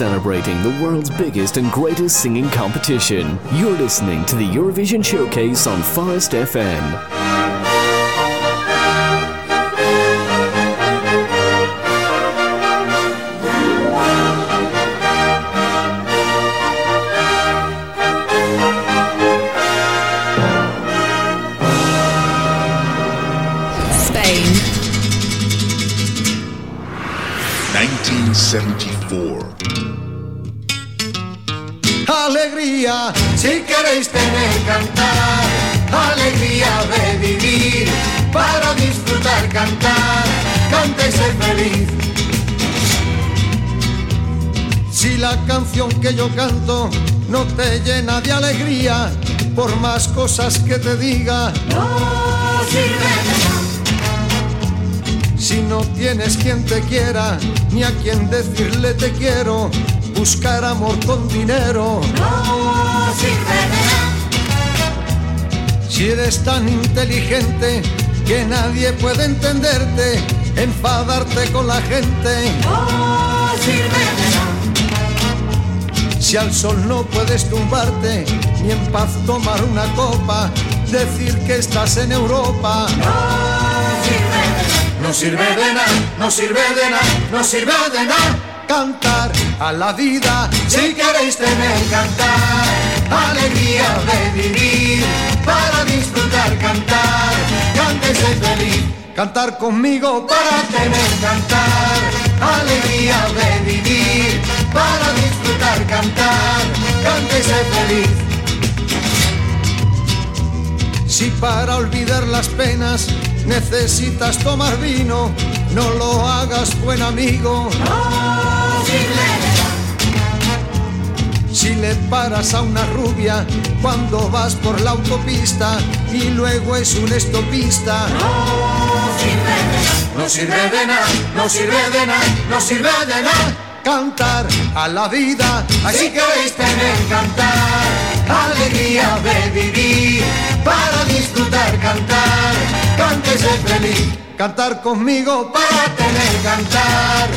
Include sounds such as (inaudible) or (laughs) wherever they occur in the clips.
celebrating the world's biggest and greatest singing competition. You're listening to the Eurovision Showcase on Forest FM. Cantar, canta y ser feliz. Si la canción que yo canto no te llena de alegría, por más cosas que te diga, no sirve si no tienes quien te quiera, ni a quien decirle te quiero, buscar amor con dinero. No sirve Si eres tan inteligente que nadie puede entenderte, enfadarte con la gente. Sirve Si al sol no puedes tumbarte, ni en paz tomar una copa, decir que estás en Europa. No sirve no sirve de nada, no sirve de nada, no sirve de nada. Cantar a la vida, si queréis tener cantar, alegría de vivir, para disfrutar cantar. Cantar conmigo para tener cantar, alegría de vivir, para disfrutar cantar, cántese feliz. Si para olvidar las penas necesitas tomar vino, no lo hagas buen amigo. si le paras a una rubia cuando vas por la autopista y luego es un estopista. No sirve de nada, no sirve de nada, no sirve de nada. Cantar a la vida, así queréis tener cantar. Alegría de vivir, para disfrutar cantar cántese feliz. Cantar conmigo para tener cantar,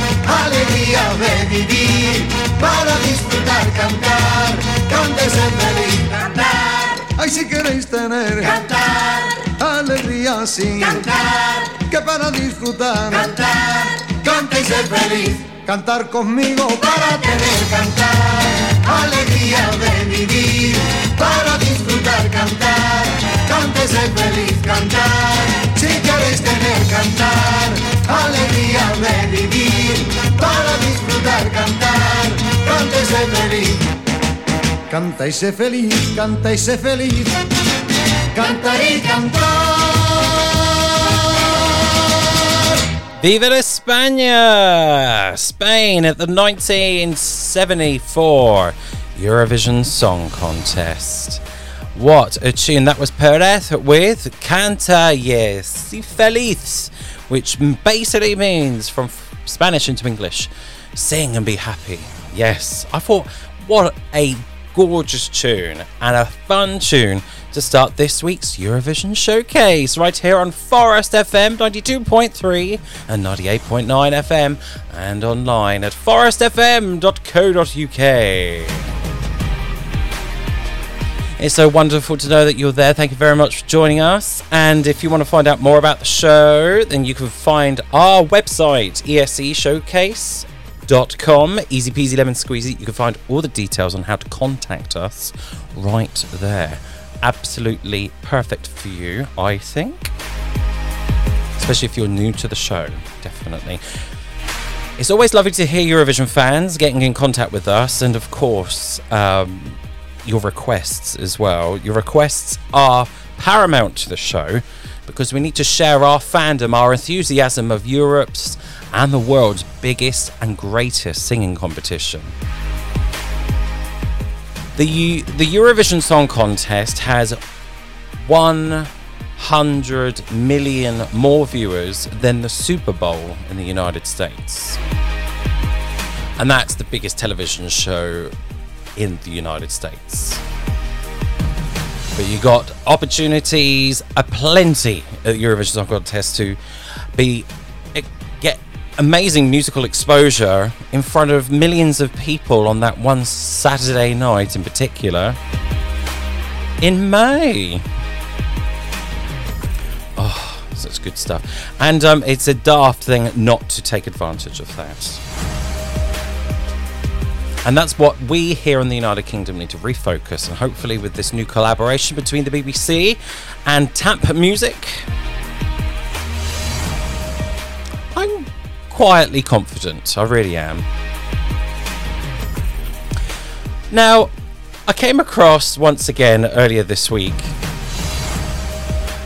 alegría de vivir, para disfrutar cantar, cántese feliz. Cantar, ay si queréis tener cantar, alegría sin cantar, que para disfrutar. Cantar, cántese feliz. Cantar conmigo para tener cantar, alegría de vivir, para disfrutar. Cantar, cántese feliz. Cantar. Si queréis tener cantar, alegría de vivir, para disfrutar. Cantar, cántese feliz. Canta y sé feliz, canta y sé feliz, cantar y cantar. Viva España! Spain at the 1974 Eurovision Song Contest. What a tune that was Peret with Canta Yes Feliz, which basically means from Spanish into English, sing and be happy. Yes, I thought what a gorgeous tune and a fun tune to start this week's Eurovision showcase right here on Forest FM 92.3 and 98.9 FM and online at forestfm.co.uk. It's so wonderful to know that you're there. Thank you very much for joining us. And if you want to find out more about the show, then you can find our website, escshowcase.com. Easy peasy lemon squeezy. You can find all the details on how to contact us right there. Absolutely perfect for you, I think. Especially if you're new to the show, definitely. It's always lovely to hear Eurovision fans getting in contact with us, and of course, um, your requests as well. Your requests are paramount to the show because we need to share our fandom, our enthusiasm of Europe's and the world's biggest and greatest singing competition. The, the Eurovision Song Contest has 100 million more viewers than the Super Bowl in the United States. And that's the biggest television show in the United States. But you got opportunities aplenty at Eurovision Song Contest to be eh, get amazing musical exposure in front of millions of people on that one Saturday night in particular in May. Oh, such good stuff. And um, it's a daft thing not to take advantage of that. And that's what we here in the United Kingdom need to refocus. And hopefully, with this new collaboration between the BBC and Tap Music, I'm quietly confident. I really am. Now, I came across once again earlier this week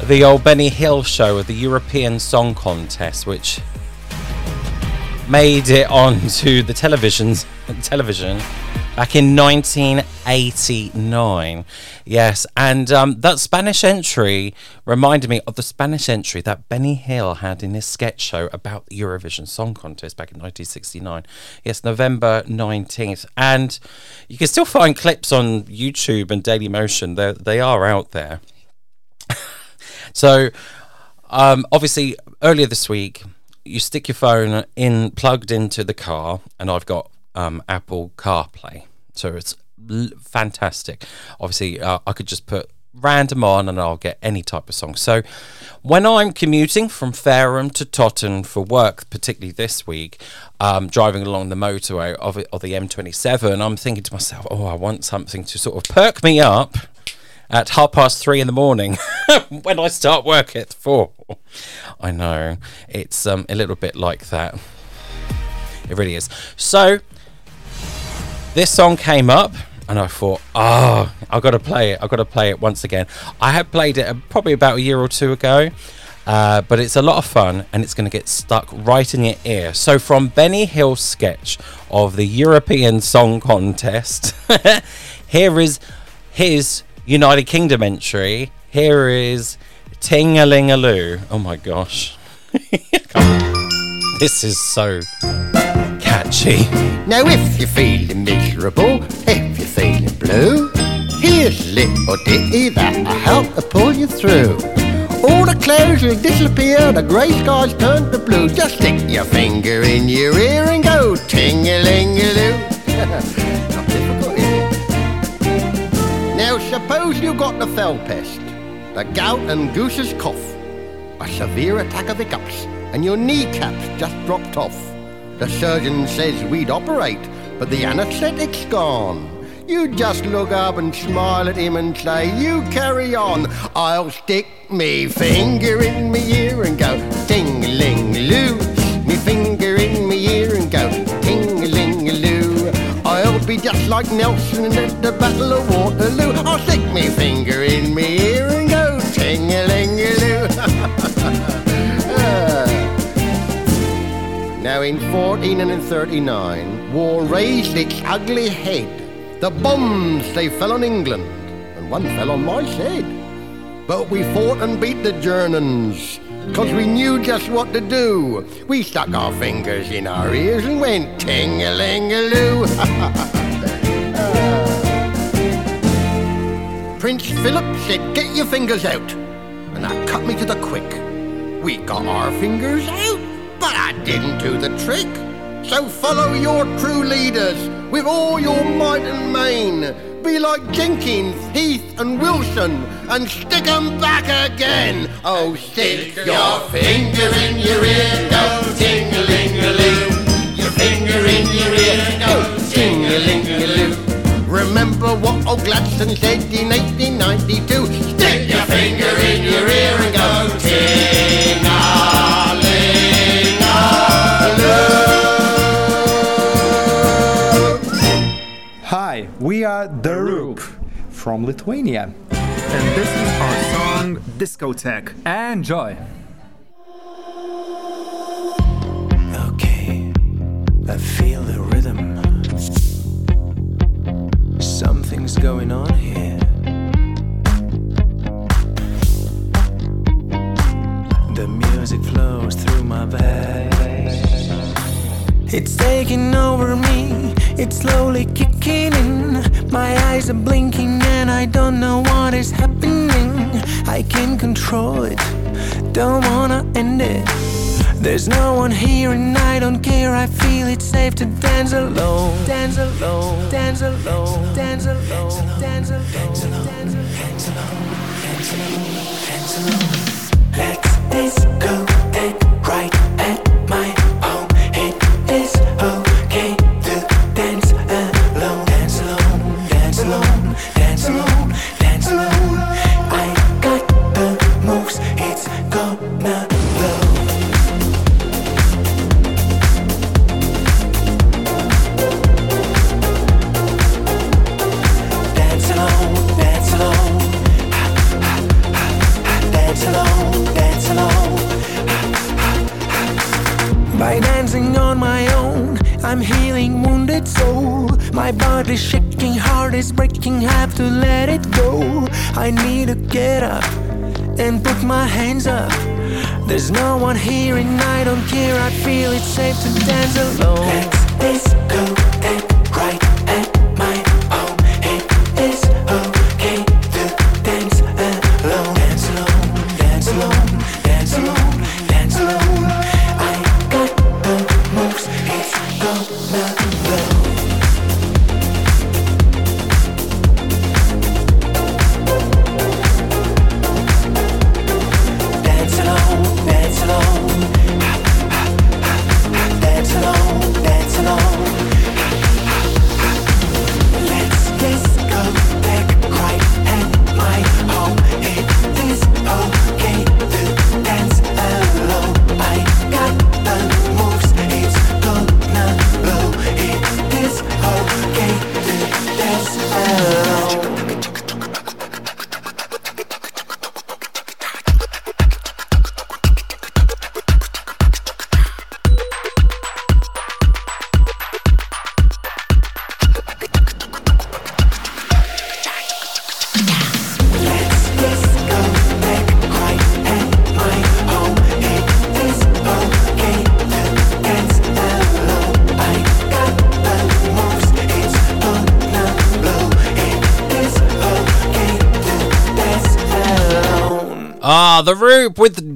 the old Benny Hill show of the European Song Contest, which made it (laughs) onto the televisions television back in 1989. Yes, and um, that Spanish entry reminded me of the Spanish entry that Benny Hill had in his sketch show about the Eurovision Song Contest back in 1969. Yes, November 19th. And you can still find clips on YouTube and Daily Motion, They're, they are out there. (laughs) so, um, obviously, earlier this week, you stick your phone in plugged into the car, and I've got um, Apple CarPlay, so it's l- fantastic. Obviously, uh, I could just put random on and I'll get any type of song. So when I'm commuting from Fareham to Totton for work, particularly this week, um, driving along the motorway of, of the M27, I'm thinking to myself, oh, I want something to sort of perk me up at half past three in the morning (laughs) when I start work at four. I know it's um, a little bit like that. It really is. So this song came up and I thought, oh, I've got to play it. I've got to play it once again. I had played it probably about a year or two ago, uh, but it's a lot of fun and it's going to get stuck right in your ear. So, from Benny Hill's sketch of the European Song Contest, (laughs) here is his United Kingdom entry. Here is Ting a Ling a Loo. Oh my gosh. (laughs) this is so catchy. Now, if you're feeling miserable, if you're feeling blue, here's a little ditty that'll help to pull you through. All the clouds will disappear, the grey skies turn to blue. Just stick your finger in your ear and go ting-a-ling-a-loo. (laughs) Not difficult, is it? Now, suppose you got the fell pest, the gout and goose's cough, a severe attack of hiccups, and your kneecaps just dropped off. The surgeon says we'd operate, but the anaesthetic's gone. You just look up and smile at him and say, You carry on. I'll stick me finger in me ear and go, ting ling loo. Me finger in me ear and go, ting ling loo. I'll be just like Nelson at the Battle of Waterloo. I'll stick me finger in me ear and go, Ting ling (laughs) Now in 14 and in 39, war raised its ugly head. The bombs, they fell on England, and one fell on my head. But we fought and beat the Germans, cause we knew just what to do. We stuck our fingers in our ears and went ting-a-ling-a-loo. (laughs) Prince Philip said, get your fingers out. And that cut me to the quick. We got our fingers out, but I didn't do the trick. So follow your true leaders with all your might and main. Be like Jenkins, Heath, and Wilson, and stick 'em back again. Oh, stick your finger in your ear, go ting-a-ling-a-loo. Your finger in your ear, go ting-a-ling-a-loo. Remember what old Gladstone said in 1892? Stick your finger in your ear and go ting-a-ling-a-loo. We are The Roop from Lithuania. And this is our song Discotheque. Enjoy! Okay, I feel the rhythm. Something's going on here. The music flows through my veins. It's taking over me, it's slowly kicking in. My eyes are blinking and I don't know what is happening. I can't control it, don't wanna end it. There's no one here and I don't care. I feel it's safe to dance alone. Dance alone. Dance alone. Dance alone. Dance alone. Dance alone. Dance alone. Dance alone. Dance alone. Let's discotheque get up and put my hands up. There's no one here and I don't care. I feel it's safe to dance alone. Let's discotheque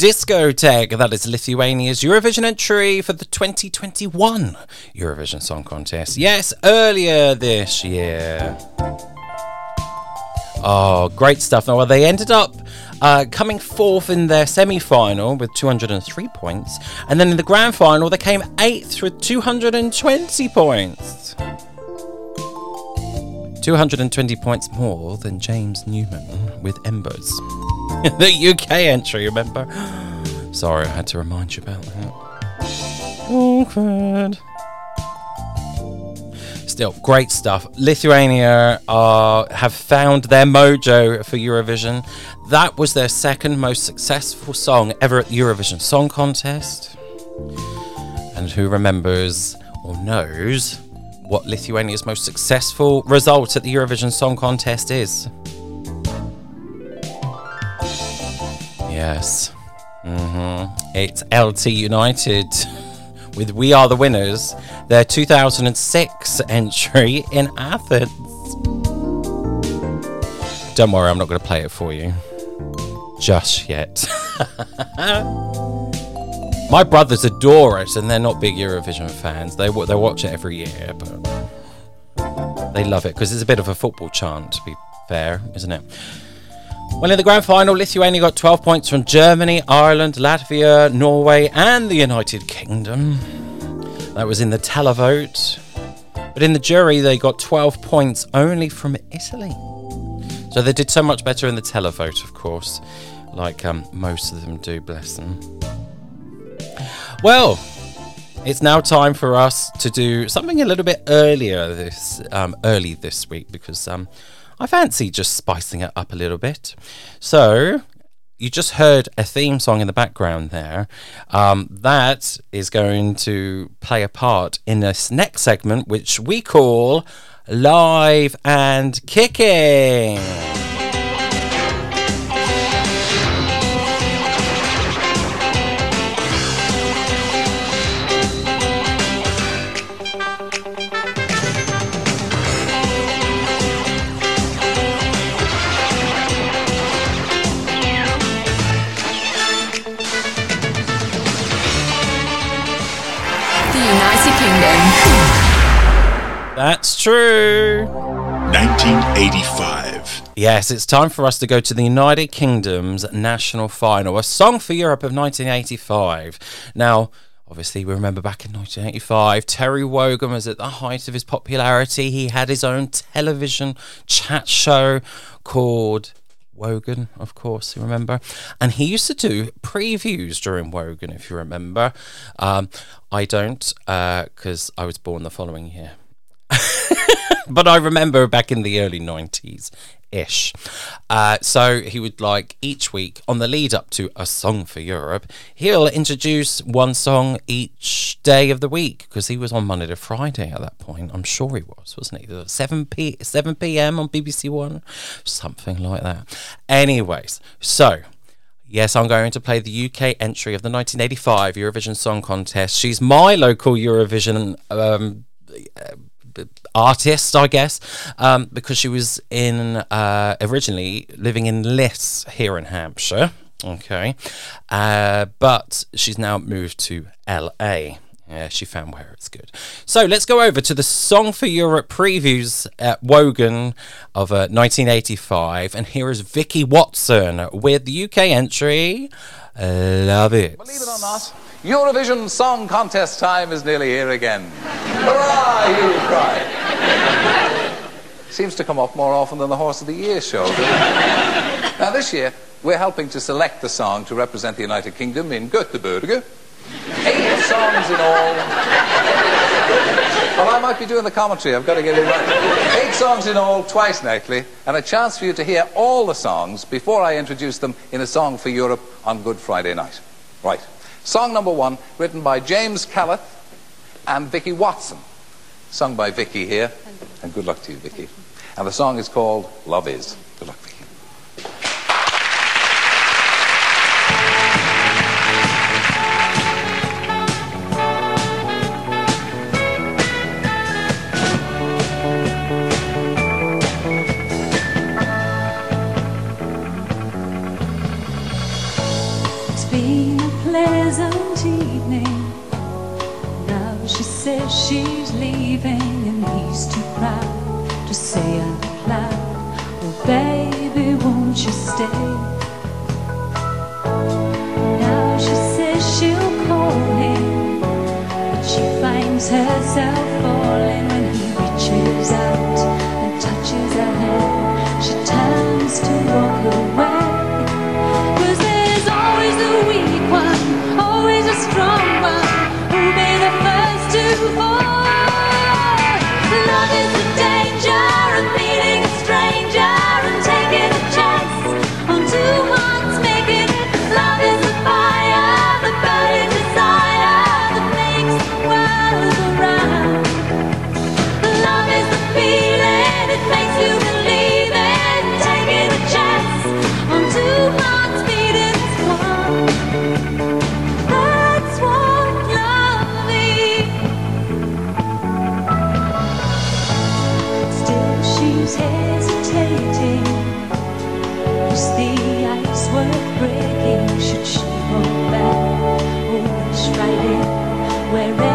Discotheque. That is Lithuania's Eurovision entry for the 2021 Eurovision Song Contest. Yes, earlier this year. Oh, great stuff. Now, well, they ended up uh, coming fourth in their semi final with 203 points. And then in the grand final, they came eighth with 220 points. 220 points more than James Newman with Embers. (laughs) the UK entry, remember? (gasps) Sorry, I had to remind you about that. Awkward. Still, great stuff. Lithuania have found their mojo for Eurovision. That was their second most successful song ever at the Eurovision Song Contest. And who remembers or knows what Lithuania's most successful result at the Eurovision Song Contest is? Yes. hmm It's LT United (laughs) with We Are the Winners, their 2006 entry in Athens. Don't worry, I'm not going to play it for you. Just yet. (laughs) My brothers adore it, and they're not big Eurovision fans. They they watch it every year, but they love it because it's a bit of a football chant. To be fair, isn't it? Well, in the grand final, Lithuania got 12 points from Germany, Ireland, Latvia, Norway, and the United Kingdom. That was in the televote. But in the jury, they got 12 points only from Italy. So they did so much better in the televote, of course, like um, most of them do, bless them. Well, it's now time for us to do something a little bit earlier this um, early this week because um, I fancy just spicing it up a little bit. So you just heard a theme song in the background there. Um, that is going to play a part in this next segment, which we call Live and Kicking. London. That's true. 1985. Yes, it's time for us to go to the United Kingdom's national final, a song for Europe of 1985. Now, obviously, we remember back in 1985, Terry Wogan was at the height of his popularity. He had his own television chat show called Wogan, of course, you remember. And he used to do previews during Wogan, if you remember. Um, I don't, because I was born the following year. (laughs) but I remember back in the early 90s ish. Uh, so he would like each week on the lead up to a song for Europe, he'll introduce one song each day of the week because he was on Monday to Friday at that point. I'm sure he was, wasn't he? 7 p 7 p.m. on BBC One, something like that. Anyways, so. Yes, I'm going to play the UK entry of the 1985 Eurovision Song Contest. She's my local Eurovision um, artist, I guess, um, because she was in uh, originally living in Liss here in Hampshire. Okay, uh, but she's now moved to LA. Yeah, she found where it's good. So let's go over to the Song for Europe previews at Wogan of uh, 1985, and here is Vikki Watson with the UK entry. Love it. Believe it or not, Eurovision Song Contest time is nearly here again. Hurrah, you cry. Seems to come up more often than the Horse of the Year show. now, this year, we're helping to select the song to represent the United Kingdom in Göteborg. Eight songs in all. Well, I might be doing the commentary. I've got to get it right. Eight songs in all, twice nightly, and a chance for you to hear all the songs before I introduce them in a song for Europe on Good Friday night. Right. Song number one, written by James Calleth and Vikki Watson. Sung by Vikki here. And good luck to you, Vikki. And the song is called Love Is. She's leaving, and he's too proud to say out loud, Oh, baby, won't you stay? Now she says she'll call him, but she finds herself where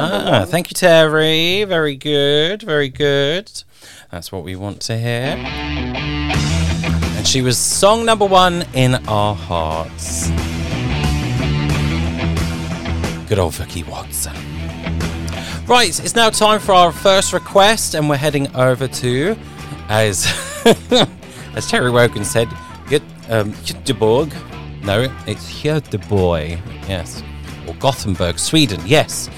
Ah, thank you, Terry. Very good, very good. That's what we want to hear. And she was song number one in our hearts. Good old Vikki Watson. Right, it's now time for our first request, and we're heading over to, as (laughs) as Terry Wogan said, Göt- um. No, it's Göteborg. Yes, or Gothenburg, Sweden. Yes,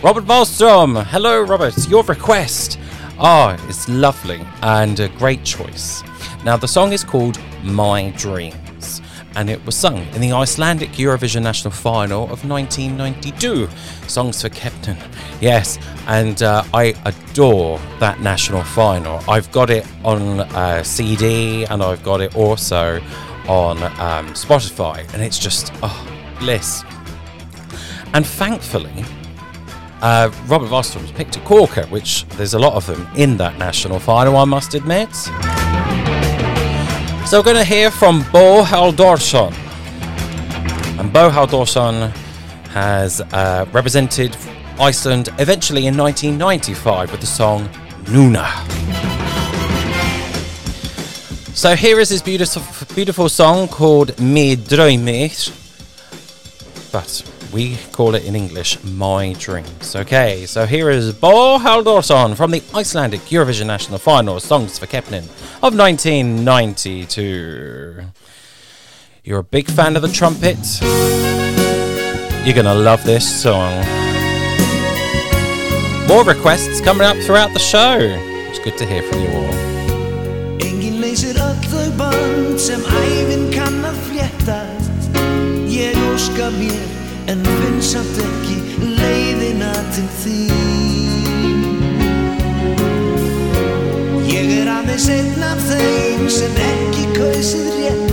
Robert Wallström. Hello, Robert. Your request. Ah, it's lovely and a great choice. Now, the song is called My Dreams, and it was sung in the Icelandic Eurovision National Final of 1992. Söngvakeppnin. Yes, and uh, I adore that national final. I've got it on uh, CD and I've got it also on um, Spotify, and it's just, oh, bliss. And thankfully, uh, Robert Vostrom's picked a corker, which there's a lot of them in that national final, I must admit. So we're going to hear from Bo Halldórsson. And Bo Halldórsson has uh, represented Iceland eventually in 1995 with the song Nuna. So here is his beautiful, beautiful song called Mig dreymir, but we call it in English My Dreams. Okay, so here is Bo Halldórsson from the Icelandic Eurovision National Final Söngvakeppnin of 1992. You're a big fan of the trumpet? You're gonna love this song. More requests coming up throughout the show. It's good to hear from you all. Engin leysir sem æfinn kann að en finn samt ekki leiðina til þín. Ég er aðeins einn af þeim sem ekki kausið rétta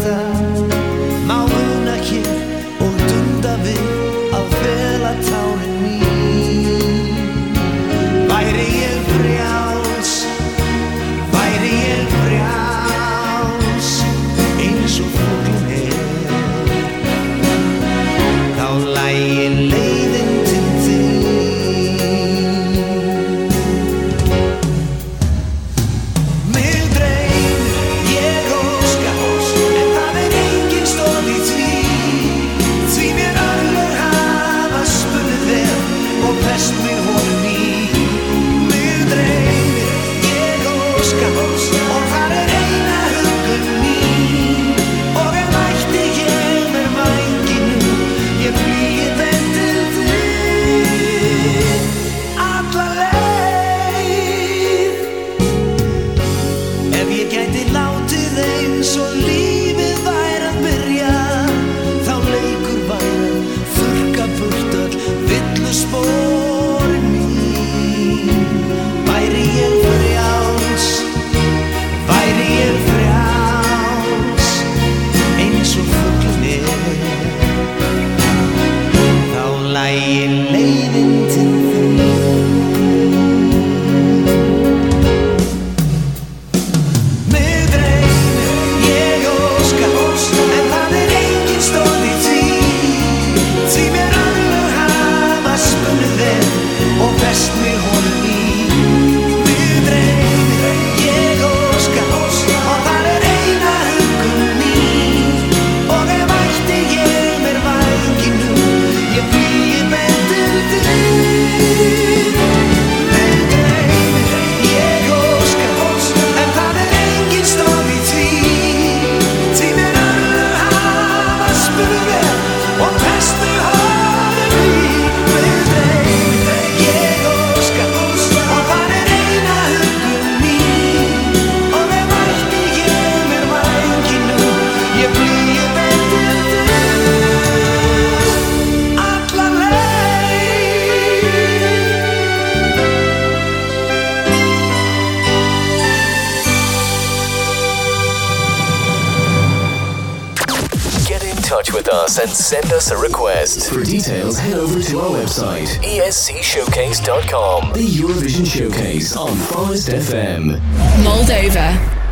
us and send us a request. For details, head over to our website, escshowcase.com. The Eurovision Showcase on Forest FM. Moldova.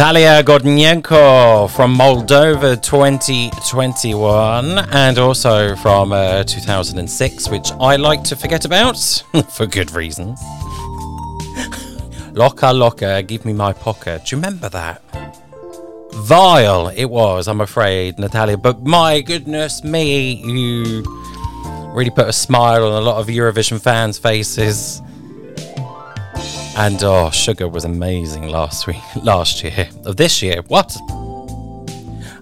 Natalia Gordienko from Moldova 2021 and also from uh, 2006, which I like to forget about (laughs) for good reasons. Locker, locker, give me my pocket. Do you remember that? Vile it was, I'm afraid, Natalia, but my goodness me, you really put a smile on a lot of Eurovision fans' faces. And oh, Sugar was amazing last week, (laughs) last year. Of this year, what?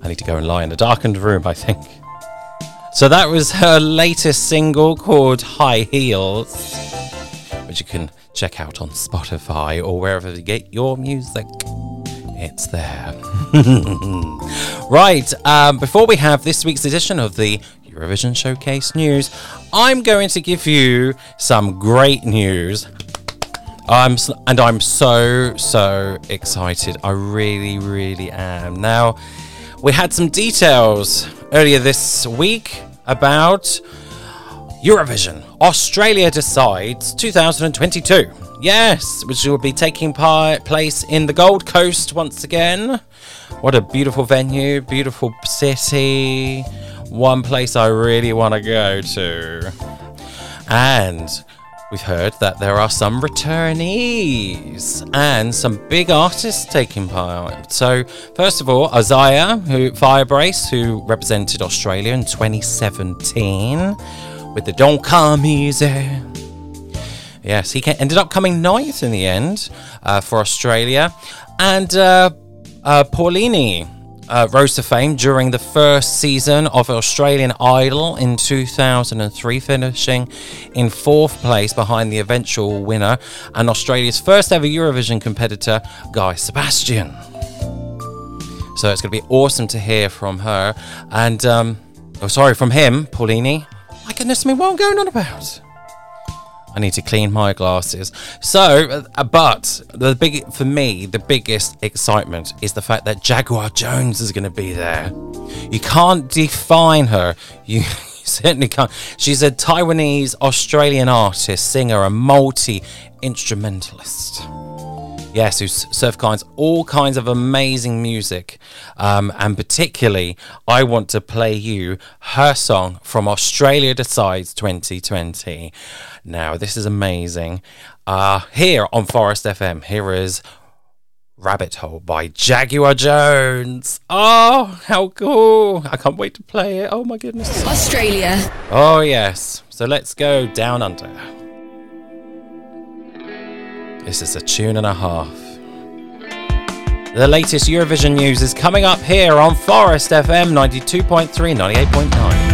I need to go and lie in a darkened room, I think. So that was her latest single called High Heels, which you can check out on Spotify or wherever you get your music. It's there. (laughs) right, um, before we have this week's edition of the Eurovision Showcase News, I'm going to give you some great news I'm and I'm so so excited. I really really am. Now, we had some details earlier this week about Eurovision. Australia decides 2022. Yes, which will be taking part place in the Gold Coast once again. What a beautiful venue, beautiful city. One place I really want to go to. And We've heard that there are some returnees and some big artists taking part. So, first of all, Isaiah, who Firebrace, who represented Australia in 2017 with the Don't Come Easy. Yes, he ended up coming ninth in the end uh, for Australia. And uh, uh, Paulini uh, rose to fame during the first season of Australian Idol in 2003, finishing in fourth place behind the eventual winner and Australia's first ever Eurovision competitor, Guy Sebastian. So it's going to be awesome to hear from her. And, um, oh, sorry, from him, Paulini. My goodness me, what am I going on about? I need to clean my glasses. So, uh, but the big for me, the biggest excitement is the fact that Jaguar Jonze is going to be there. You can't define her. (laughs) You certainly can't. She's a Taiwanese Australian artist, singer, and multi instrumentalist. Yes, who serve kinds all kinds of amazing music, um, and particularly I want to play you her song from Australia Decides 2020. Now this is amazing. Uh, here on Forest FM, here is Rabbit Hole by Jaguar Jonze. Oh, how cool! I can't wait to play it. Oh my goodness. Australia. Oh yes. So let's go down under. This is a tune and a half. The latest Eurovision news is coming up here on Forest FM 92.3, 98.9.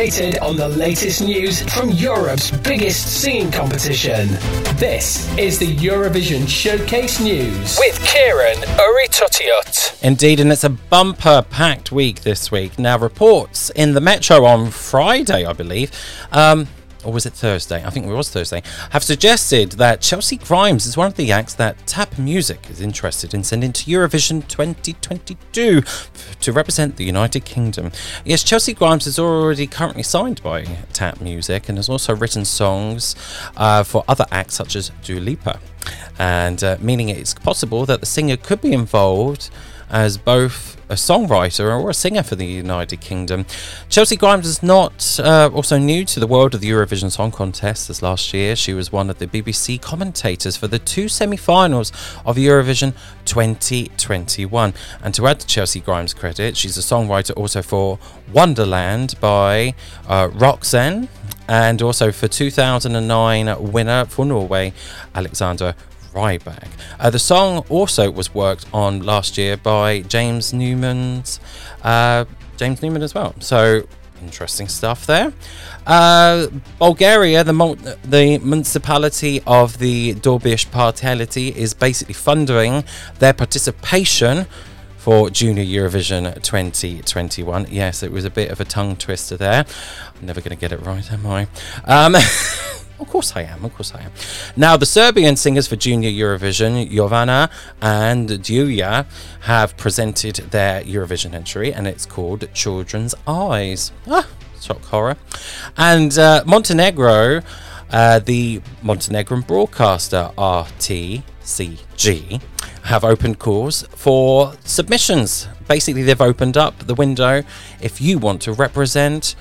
updated on the latest news from Europe's biggest singing competition. This is the Eurovision Showcase News with Ciaran Urry-Tuttiett. Indeed, and it's a bumper packed week this week. Now, reports in the Metro on Friday, I believe. Um, or was it Thursday? I think it was Thursday, have suggested that Chelcee Grimes is one of the acts that Tap Music is interested in sending to Eurovision 2022 to represent the United Kingdom. Yes, Chelcee Grimes is already currently signed by Tap Music and has also written songs uh, for other acts such as Dua Lipa, and uh, meaning it's possible that the singer could be involved as both a songwriter or a singer for the United Kingdom. Chelcee Grimes is not uh, also new to the world of the Eurovision Song Contest, as last year she was one of the BBC commentators for the two semi finals of Eurovision 2021. And to add to Chelcee Grimes' credit, she's a songwriter also for Wonderland by uh, Roxanne and also for 2009 winner for Norway, Alexander Rybak. Uh, the song also was worked on last year by James Newman's uh, James Newman as well. So interesting stuff there. Uh, Bulgaria, the the municipality of the Dorbish Partality, is basically funding their participation for Junior Eurovision 2021. Yes, it was a bit of a tongue twister there. I'm never going to get it right, am I? Um, (laughs) Of course I am. Of course I am. Now, the Serbian singers for Junior Eurovision, Jovana and Dunja, have presented their Eurovision entry, and it's called Children's Eyes. Ah, shock horror. And uh, Montenegro, uh, the Montenegrin broadcaster RTCG, have opened calls for submissions. Basically, they've opened up the window if you want to represent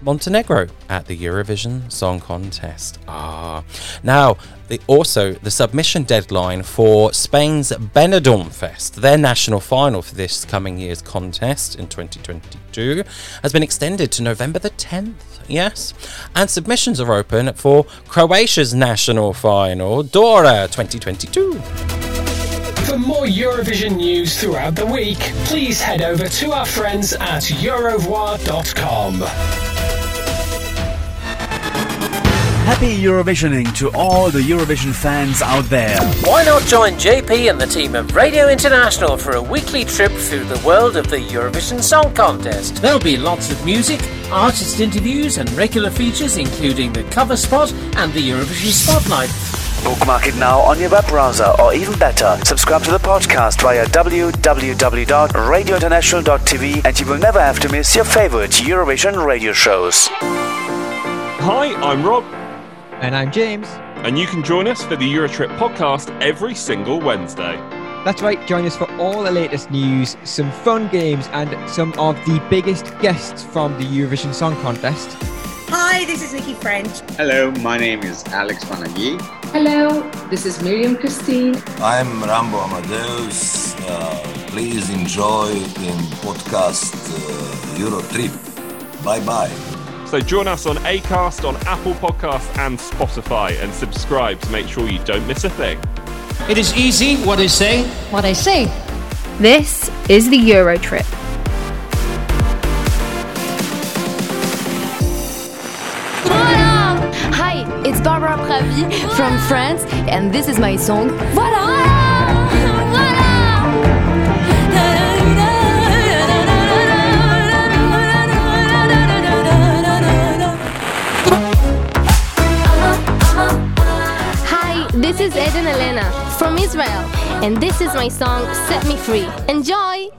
Montenegro at the Eurovision Song Contest. Ah, now the, also the submission deadline for Spain's Benidorm Fest, their national final for this coming year's contest in 2022, has been extended to November the 10th. Yes, and submissions are open for Croatia's national final, Dora 2022. For more Eurovision news throughout the week, please head over to our friends at Eurovoix.com. Happy Eurovisioning to all the Eurovision fans out there. Why not join JP and the team of Radio International for a weekly trip through the world of the Eurovision Song Contest? There'll be lots of music, artist interviews, and regular features, including the cover spot and the Eurovision Spotlight. Bookmark it now on your web browser, or even better, subscribe to the podcast via www.radiointernational.tv and you will never have to miss your favorite Eurovision radio shows. Hi, I'm Rob. And I'm James. And you can join us for the Eurotrip podcast every single Wednesday. That's right, join us for all the latest news, some fun games, and some of the biggest guests from the Eurovision Song Contest. Hi, this is Nikki French. Hello, my name is Alex Panayi. Hello, this is Miriam Christine. I'm Rambo Amadeus. Uh, please enjoy in podcast uh, Eurotrip. Bye bye. So join us on Acast, on Apple Podcasts, and Spotify, and subscribe to make sure you don't miss a thing. It is easy. What I say. What I say. This is the Euro Trip. Hi, it's Barbara Pravi from France, and this is my song. Voilà! This is Eden Alene from Israel, and this is my song Set Me Free. Enjoy!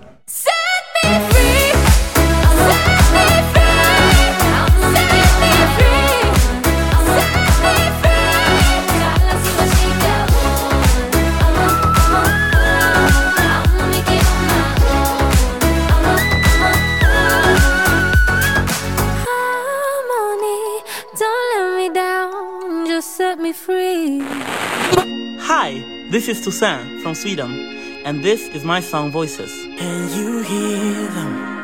This is Tusse from Sweden, and this is my song Voices. Can you hear them?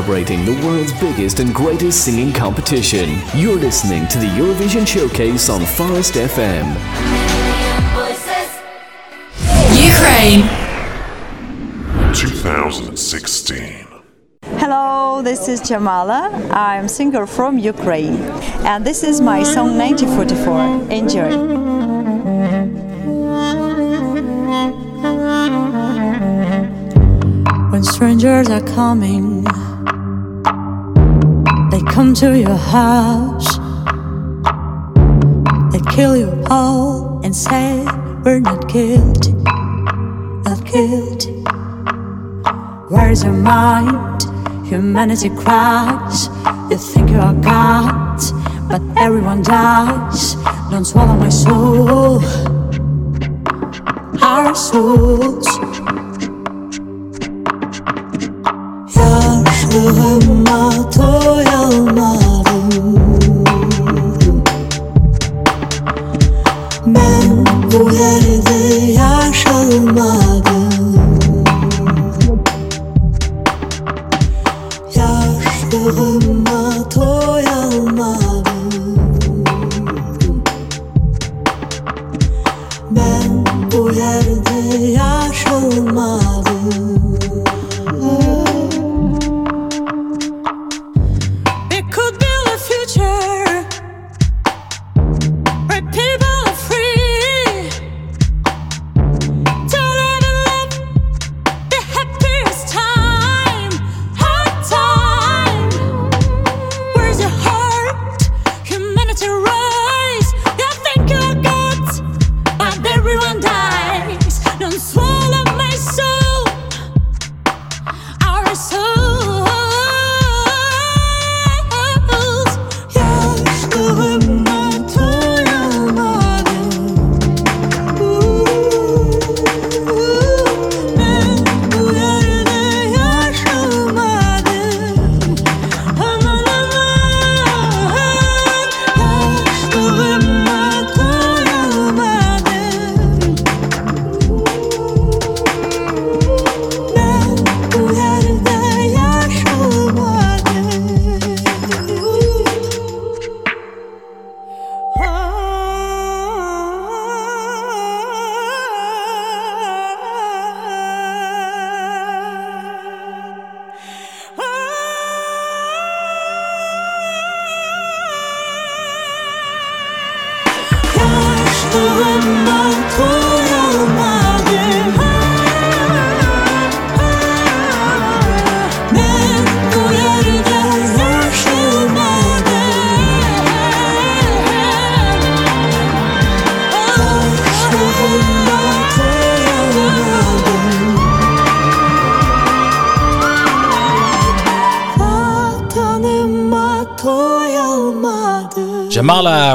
Celebrating the world's biggest and greatest singing competition. You're listening to the Eurovision Showcase on Forest FM. Ukraine. 2016. Hello, this is Jamala. I'm singer from Ukraine, and this is my song 1944. Enjoy. When strangers are coming, they come to your house. They kill you all and say, We're not guilty, not guilty. Where's your mind? Humanity cries. You think you are God, but everyone dies. Don't swallow my soul, our souls. Ruhuma toy alma.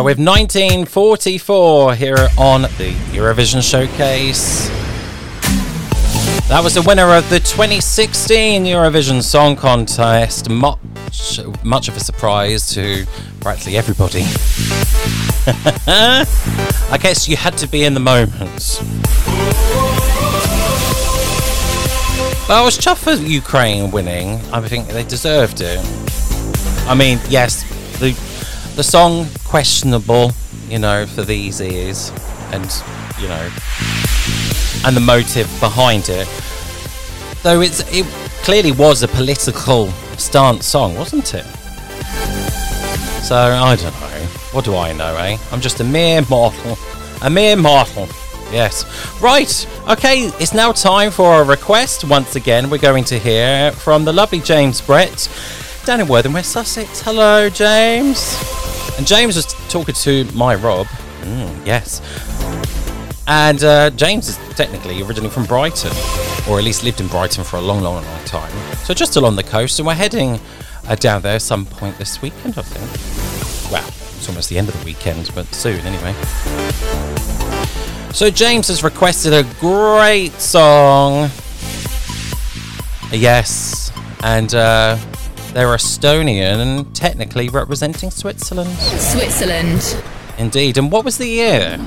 With 1944 here on the Eurovision Showcase. That was the winner of the 2016 Eurovision Song Contest. Much, much of a surprise to practically everybody. (laughs) I guess you had to be in the moment. But I was chuffed for Ukraine winning. I think they deserved it. I mean, yes, the the song questionable, you know, for these ears, and you know, and the motive behind it. Though it's it clearly was a political stance song, wasn't it? So I don't know. What do I know, eh? I'm just a mere mortal. A mere mortal. Yes. Right. Okay, it's now time for a request. Once again, we're going to hear from the lovely James Brett down in Worthing, West Sussex. Hello, James. And James was talking to my Rob. Mm, yes. And uh, James is technically originally from Brighton, or at least lived in Brighton for a long, long, long time. So just along the coast, and we're heading uh, down there some point this weekend, I think. Well, it's almost the end of the weekend, but soon anyway. So James has requested a great song. Yes, and uh, they're Estonian and technically representing Switzerland. Switzerland. Indeed. And what was the year?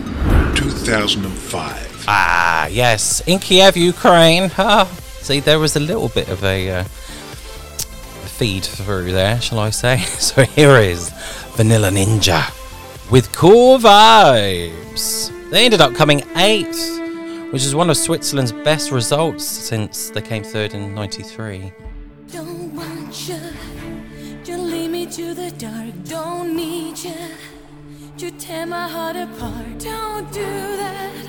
2005. Ah, yes, in Kiev, Ukraine. Ah, see, there was a little bit of a uh, feed through there, shall I say? (laughs) So here is Vanilla Ninja with Cool Vibes. They ended up coming eighth, which is one of Switzerland's best results since they came third in 93. You to lead me to the dark. Don't need you to tear my heart apart. Don't do that.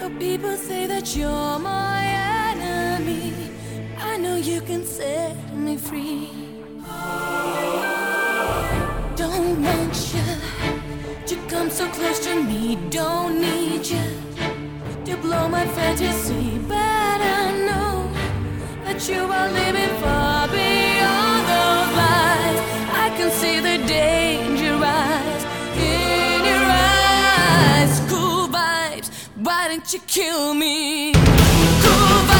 The people say that you're my enemy. I know you can set me free. Don't want you to come so close to me. Don't need you to blow my fantasy. But I know that you are living far beyond can see the danger rise in your eyes. Cool vibes, why don't you kill me? Cool vibes,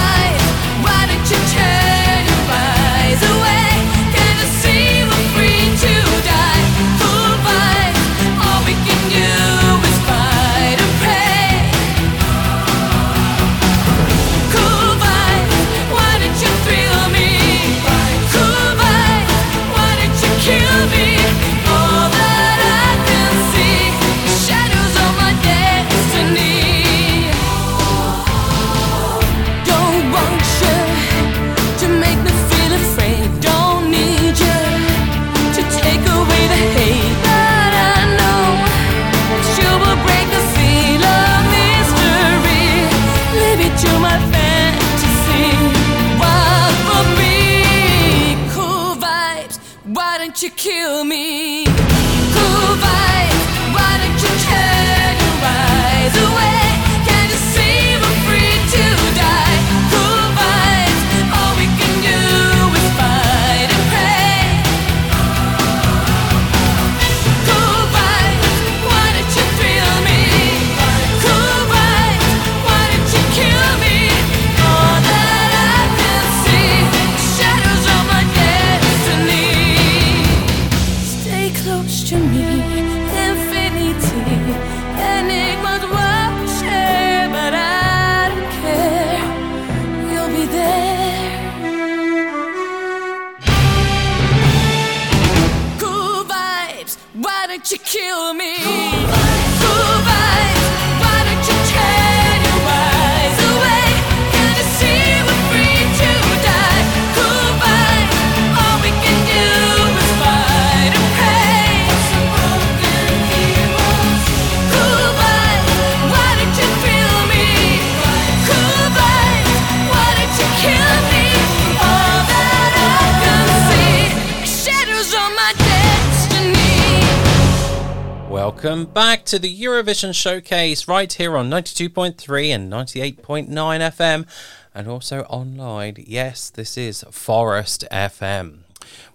to the Eurovision Showcase right here on 92.3 and 98.9 FM and also online. Yes, this is Forest FM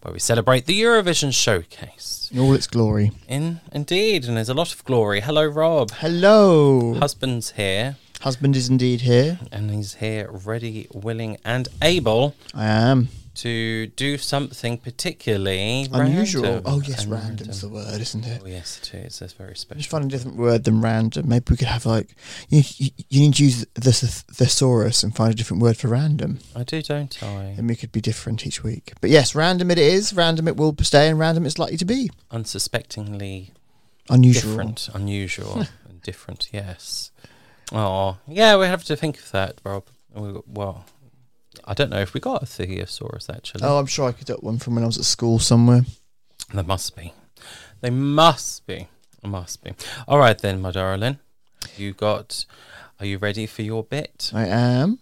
where we celebrate the Eurovision Showcase. In all its glory. In indeed, and there's a lot of glory. Hello Rob. Hello. Husband's here. Husband is indeed here. And he's here ready, willing and able I am. To do something particularly Unusual. random Oh, yes, and random's the word, isn't it? Oh yes, it is. It's very special. Just find a different word than random. Maybe we could have like you. You, you need to use the thesaurus and find a different word for random. I do, don't I? And we could be different each week. But yes, random it is. Random it will stay, and random it's likely to be. Unsuspectingly Unusual. different, unusual, (laughs) and different. Yes. Oh, yeah. We have to think of that, Rob. Well, I don't know if we got a thesaurus actually. Oh, I'm sure I could get one from when I was at school somewhere. There must be. They must be. There must be. All right then, my darling. You got. Are you ready for your bit? I am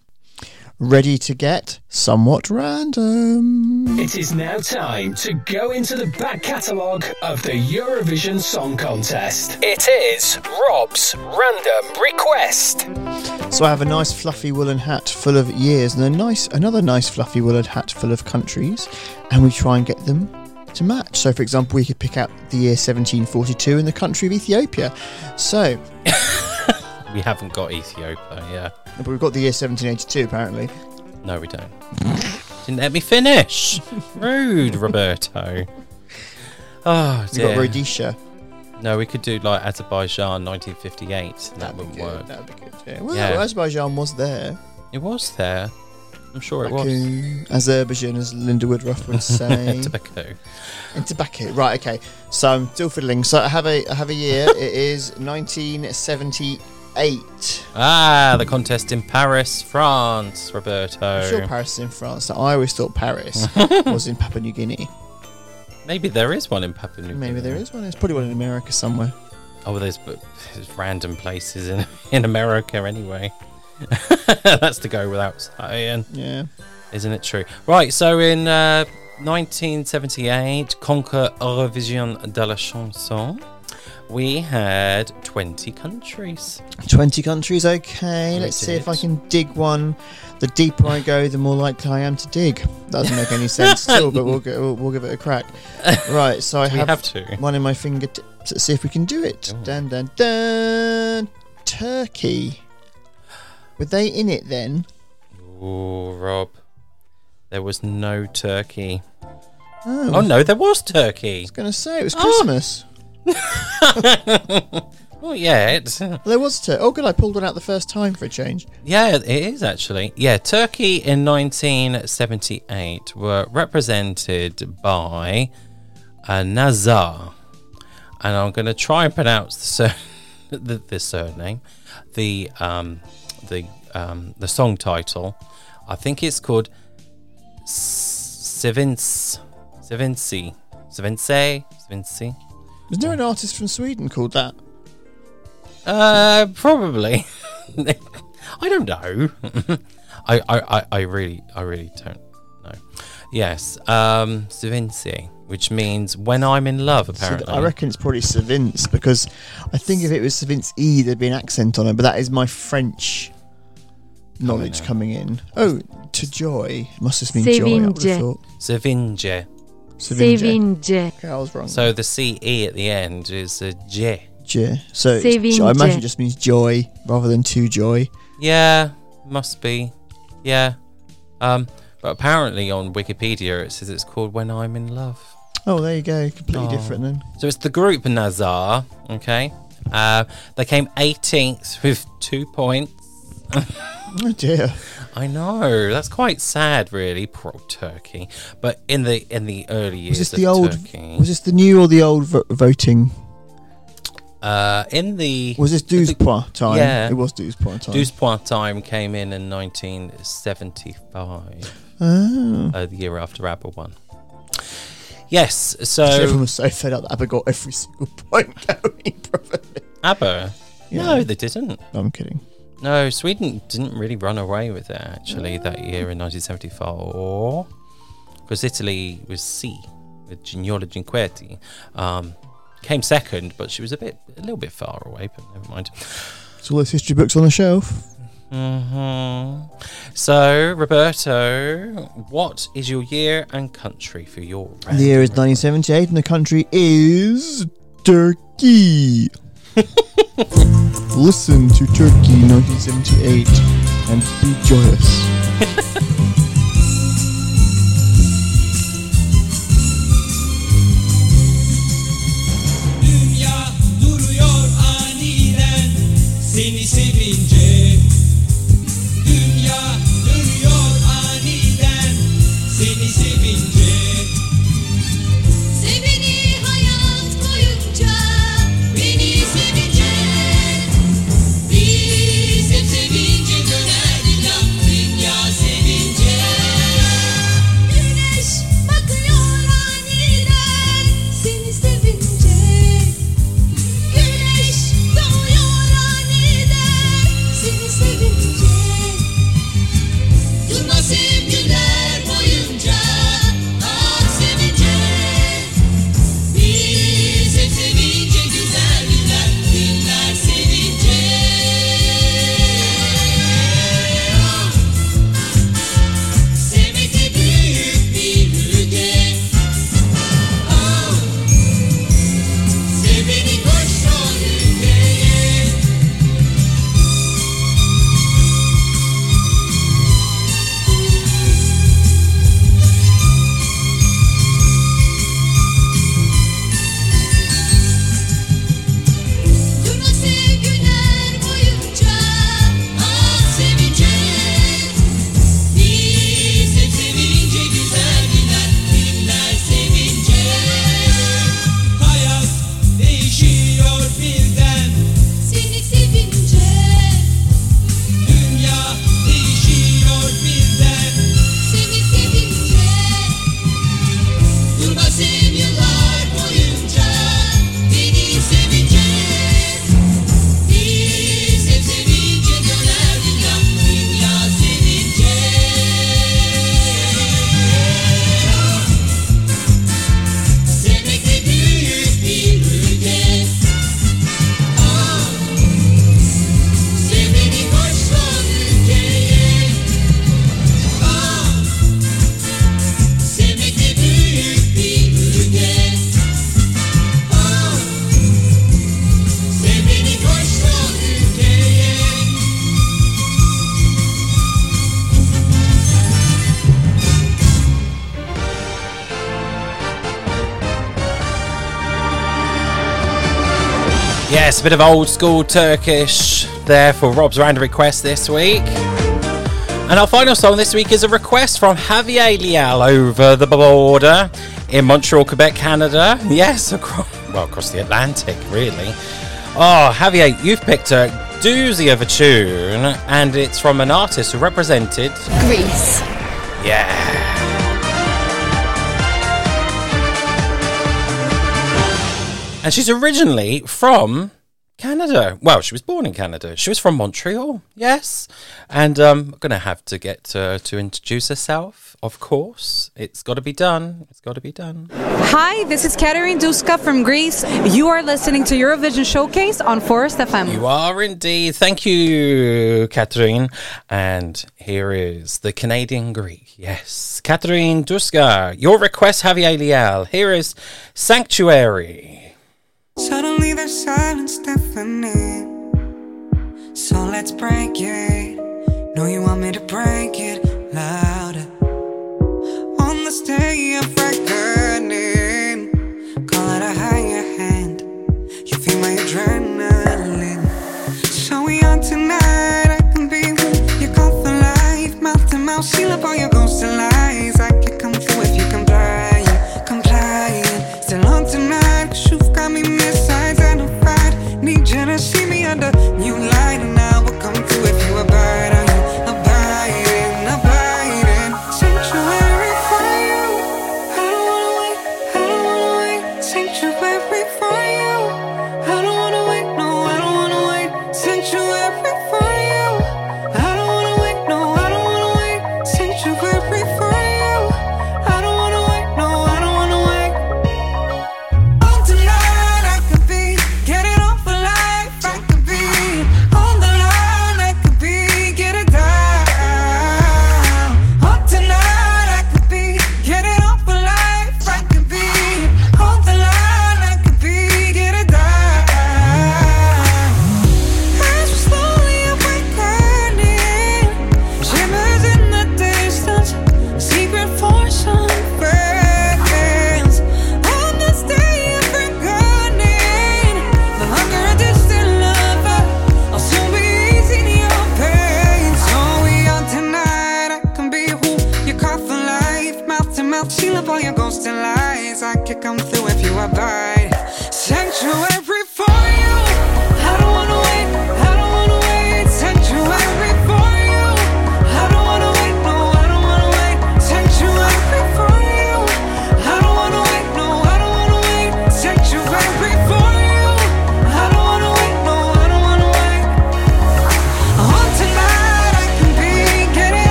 ready to get somewhat random. It is now time to go into the back catalogue of the Eurovision Song Contest. It is Rob's Random Request. So I have a nice fluffy woolen hat full of years and a nice another nice fluffy woolen hat full of countries and we try and get them to match. So for example we could pick out the year 1742 in the country of Ethiopia. So (laughs) We haven't got Ethiopia, yeah. but we've got the year 1782 apparently. No, we don't. Didn't let me finish. (laughs) Rude, Roberto. Oh, (laughs) We've got. Rhodesia. No, we could do like Azerbaijan 1958. That That'd be wouldn't good, work. That'd be good. Yeah. Well, Yeah. Azerbaijan was there. It was there. I'm sure it was. Baku, Azerbaijan, as Linda Woodruff would (laughs) say. Tobacco. And tobacco. Right. Okay. So I'm still fiddling. So I have a I have a year. it is 1978. Ah, the contest in Paris, France, Roberto. I'm sure Paris is in France. I always thought Paris (laughs) was in Papua New Guinea. Maybe there is one in Papua New Guinea. Maybe there is one. There's probably one in America somewhere. Oh, well, there's, there's random places in (laughs) in America anyway. (laughs) That's to go without saying. Yeah. Isn't it true? Right, so in uh, 1978, Concours Eurovision de la Chanson, we had 20 countries. 20 countries. Okay. We Let's see if I can dig one. The deeper I go, the more likely I am to dig. That Doesn't make any sense still, but we'll, go, we'll, we'll give it a crack. (laughs) Right. So I have, have to? one in my fingertips. Let's see if we can do it. Dun dun dun. Turkey. Were they in it then? Oh, Rob. There was no turkey. Oh. Oh, no, there was turkey. I was going to say it was Oh. Christmas. Not yet. There was turkey. Oh, good. I pulled one out the first time for a change. Yeah, it is actually. Yeah, Turkey in 1978 were represented by uh, Nazar. And I'm going to try and pronounce the, sur- (laughs) the, the surname. The um, the um, the song title. I think it's called Sevins Sevinci Sevinci Sevinci. Was there an artist from Sweden called that? Uh, probably. (laughs) I don't know. (laughs) I, I, I, I really, I really don't know. Yes, um, Sevinci, which means when I'm in love. So Apparently, I reckon it's probably Savince because I think if it was Savince E, there'd be an accent on it. But that is my French knowledge coming in. Oh, to joy must just mean joy. I would have Sevince. thought. Sevinci. Sevinci. Okay, I was wrong. So the C E at the end is a J. J. So it's- Sevince. I imagine it just means joy rather than to joy. Yeah, must be. Yeah. Um, but apparently on Wikipedia it says it's called When I'm in Love. Oh, there you go. Completely Oh. different then. So it's the group Nazar, okay? Uh, they came 18th with two points. (laughs) oh dear. I know that's quite sad, really. Pro Turkey, But in the in the early years Was this of the old? Turkey, Was this the new or the old vo- voting? uh, in the Was this Douze Points time? Yeah, It was Douze Points time. Douze Points time came in in 1975, Oh. uh, the year after ABBA won. Yes, so Everyone was so fed up that ABBA got every single (laughs) point going. Probably. ABBA. Yeah. No, they didn't. I'm kidding. No, Sweden didn't really run away with it actually that year in 1974 because Italy was C with Gigliola Cinquetti. Um, came second, but she was a bit, a little bit far away. But never mind. So all those history books on the shelf. hmm So, Roberto, what is your year and country for your The year is 1978 and the country is Turkey. Listen to Turkey 1978 and be joyous. (laughs) bit of old school Turkish there for Rob's random request this week. And our final song this week is a request from Javier Leal over the border in Montreal, Quebec, Canada. Yes, across, well, across the Atlantic, really. Oh, Javier, you've picked a doozy of a tune, and it's from an artist who represented Greece. Yeah. And she's originally from Canada. Well, she was born in Canada. She was from Montreal, yes. And um, I'm going to have to get uh, to introduce herself, of course. It's got to be done. It's got to be done. Hi, this is Katerine Duska from Greece. You are listening to Eurovision Showcase on Forest FM. You are indeed. Thank you, Katerine. And here is the Canadian Greek. Yes. Katerine Duska, your request, Javier Leal. Here is Sanctuary. Suddenly there's silence deafening. So let's break it. Know you want me to break it louder. On this day of reckoning, call it a higher hand. You feel my adrenaline. So we on tonight. I can be who you call for life. Mouth to mouth, seal up all your ghosts and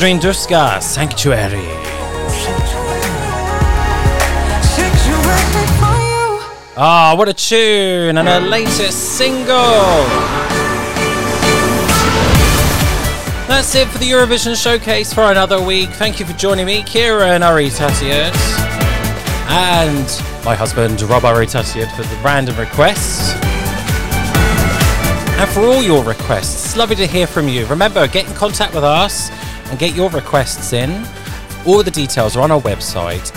Katerine Duska, Sanctuary. Ah, what a tune! And her latest single. That's it for the Eurovision Showcase for another week. Thank you for joining me, Ciaran Urry-Tuttiett, and my husband, Rob Ari Urry-Tuttiett, for the random requests. And for all your requests, it's lovely to hear from you. Remember, get in contact with us and get your requests in. All the details are on our website,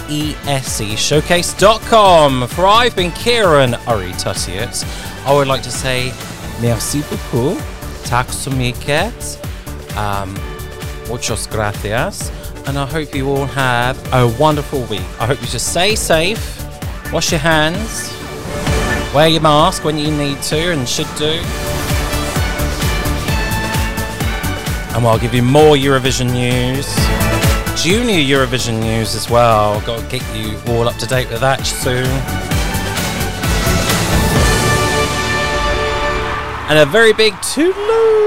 escshowcase.com. For I've been Ciaran Urry-Tuttiett, I would like to say merci beaucoup, tak um, muchos gracias, and I hope you all have a wonderful week. I hope you just stay safe, wash your hands, Wear your mask when you need to and should do. And I'll give you more Eurovision news. Junior Eurovision news as well. Got to get you all up to date with that soon. And a very big toodaloo